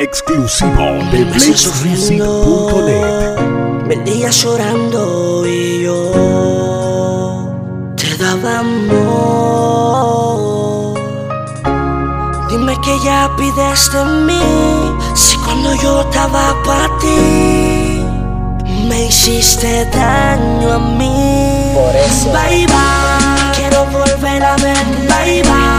exclusivo de BlazeMusic.net. Vendía llorando y yo te daba amor. Dime que ya pides de mí, si cuando yo estaba para ti me hiciste daño a mí. Por eso. Bye bye, quiero volver a ver. Bye bye,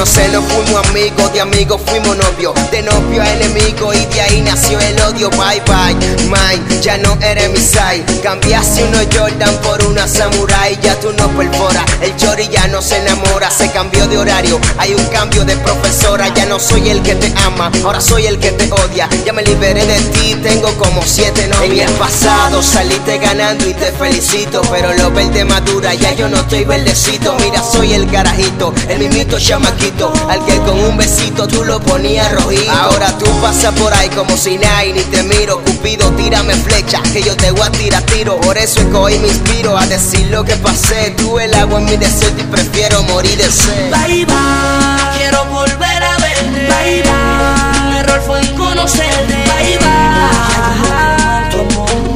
conocernos fuimos amigos, de amigos fuimos novios, de novio a enemigo y de ahí nació el odio. Bye bye, mine, ya no eres mi side. Cambiaste uno Jordan por una samurai, ya tú no perforas. El chori ya no se enamora, se cambió de horario. Hay un cambio de profesora, ya no soy el que te ama, ahora soy el que te odia. Ya me liberé de ti, tengo como siete novias. En el pasado saliste ganando y te felicito, pero lo verde madura, ya yo no estoy verdecito. Mira, soy el carajito, el mimito chamaquito, al que con un besito tú lo ponías rojito. Ahora tú pasas por ahí como si nada y ni te miro. Cupido, tírame flecha, que yo te voy a tirar tiro. Por eso es que hoy me inspiro a decir lo que pasé. Tú el agua en mi desierto y prefiero morir de sed. Bye bye, quiero volver a verte. Bye bye, mi error fue en conocerte. Bye bye.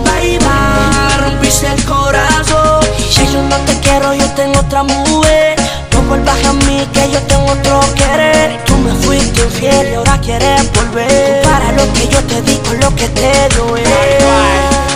Bye rompiste el corazón. Ya yo no te quiero, yo tengo otra mujer. Vuelvas a mí, que yo tengo otro querer. Tú me fuiste infiel y ahora quieres volver. Compara lo que yo te di con lo que te doy.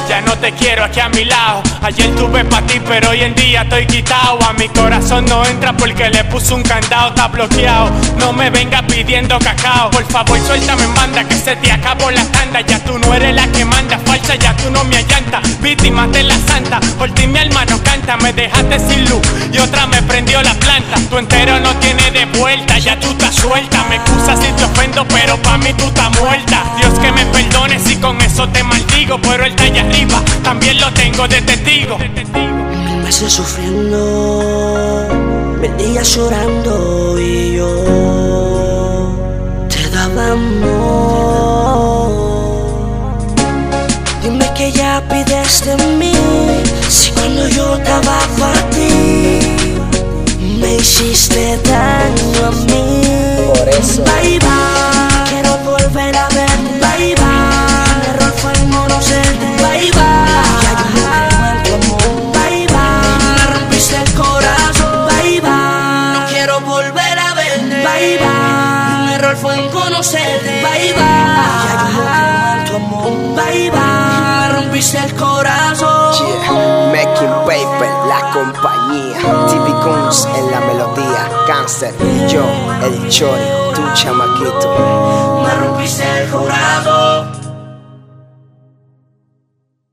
Ya no te quiero aquí a mi lado. Ayer tuve pa' ti, pero hoy en día estoy quitado. A mi corazón no entra porque le puse un candado, está bloqueado. No me venga pidiendo cacao. Por favor, suéltame en banda que se te acabó la tanda. Ya tú no eres la que manda, falsa, ya tú no me allanta. Víctima de la santa, por ti mi alma no canta. Me dejaste sin luz y otra me prendió la planta. Tu entero no tiene de vuelta, ya tú estás suelta. Me excusas si te ofendo, pero pa' mí tú estás muerta. Dios que me perdone si con eso te maldigo, pero el de tengo de testigo. Mil meses sufriendo, mil días llorando y yo te daba amor. Dime que ya pides de mí, si cuando yo estaba para ti me hiciste daño a mí. Por eso. Fue en conocerte. Bye bye, amor. Bye bye, me rompiste el corazón. Yeah, Making Paper, la compañía. TV Guns en la melodía. Cáncer, yo, el chori, tu chamaquito. Me rompiste el corazón.